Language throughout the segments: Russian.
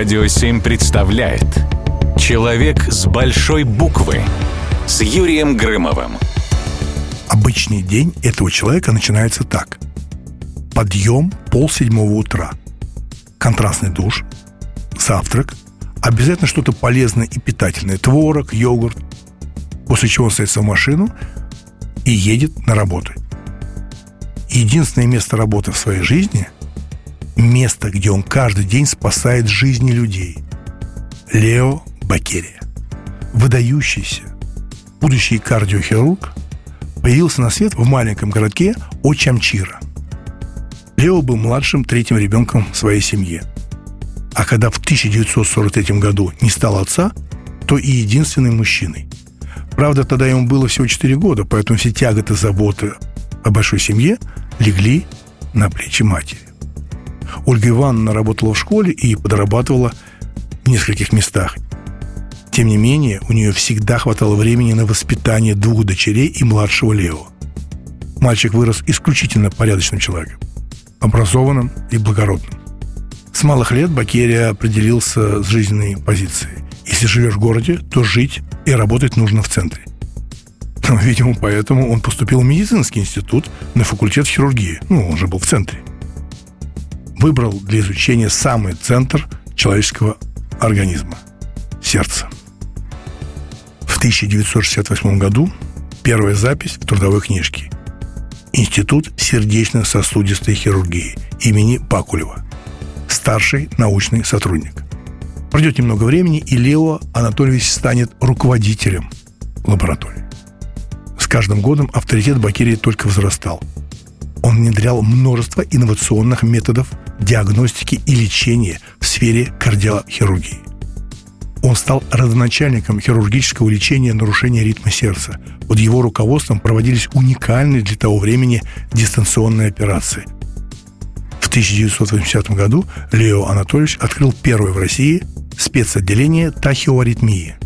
Радио 7 представляет Человек с большой буквы с Юрием Грымовым. Обычный день этого человека начинается так. Подъем полседьмого утра. Контрастный душ. Завтрак. Обязательно что-то полезное и питательное. Творог, йогурт. После чего он садится в машину и едет на работу. Единственное место работы в своей жизни – место, где он каждый день спасает жизни людей. Лео Бакерия. Выдающийся будущий кардиохирург появился на свет в маленьком городке Очамчира. Лео был младшим третьим ребенком в своей семье. А когда в 1943 году не стал отца, то и единственным мужчиной. Правда, тогда ему было всего 4 года, поэтому все тяготы заботы о большой семье легли на плечи матери. Ольга Ивановна работала в школе и подрабатывала в нескольких местах. Тем не менее, у нее всегда хватало времени на воспитание двух дочерей и младшего Лео. Мальчик вырос исключительно порядочным человеком, образованным и благородным. С малых лет Бакерия определился с жизненной позицией. Если живешь в городе, то жить и работать нужно в центре. Видимо, поэтому он поступил в медицинский институт на факультет хирургии. Ну, он же был в центре выбрал для изучения самый центр человеческого организма – сердце. В 1968 году первая запись в трудовой книжке Институт сердечно-сосудистой хирургии имени Пакулева. Старший научный сотрудник. Пройдет немного времени, и Лео Анатольевич станет руководителем лаборатории. С каждым годом авторитет Бакерии только возрастал. Он внедрял множество инновационных методов диагностики и лечения в сфере кардиохирургии. Он стал родоначальником хирургического лечения нарушения ритма сердца. Под его руководством проводились уникальные для того времени дистанционные операции. В 1980 году Лео Анатольевич открыл первое в России спецотделение тахиоаритмии.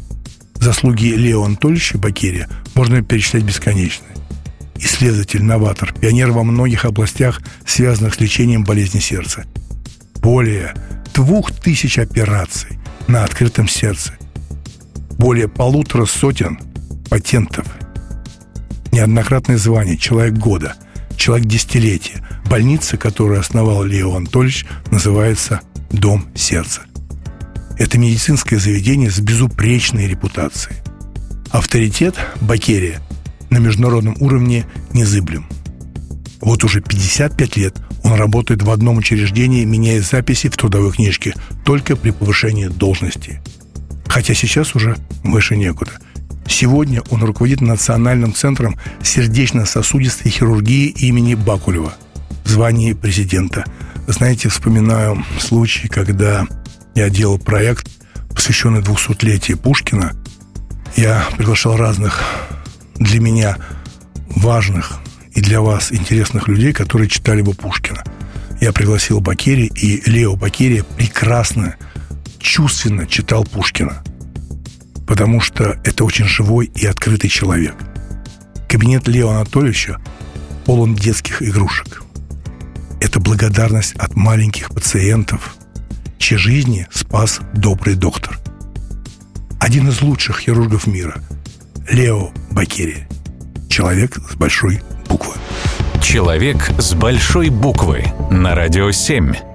Заслуги Лео Анатольевича Бакерия можно перечислять бесконечно исследователь, новатор, пионер во многих областях, связанных с лечением болезни сердца. Более двух тысяч операций на открытом сердце. Более полутора сотен патентов. Неоднократное звание «Человек года», «Человек десятилетия». Больница, которую основал Лео Анатольевич, называется «Дом сердца». Это медицинское заведение с безупречной репутацией. Авторитет Бакерия – на международном уровне незыблем. Вот уже 55 лет он работает в одном учреждении, меняя записи в трудовой книжке только при повышении должности. Хотя сейчас уже выше некуда. Сегодня он руководит Национальным центром сердечно-сосудистой хирургии имени Бакулева в звании президента. Знаете, вспоминаю случай, когда я делал проект, посвященный 200-летию Пушкина. Я приглашал разных для меня важных и для вас интересных людей, которые читали бы Пушкина. Я пригласил Бакери, и Лео Бакери прекрасно, чувственно читал Пушкина. Потому что это очень живой и открытый человек. Кабинет Лео Анатольевича полон детских игрушек. Это благодарность от маленьких пациентов, чьи жизни спас добрый доктор. Один из лучших хирургов мира – Лео Бакери. Человек с большой буквы. Человек с большой буквы на радио 7.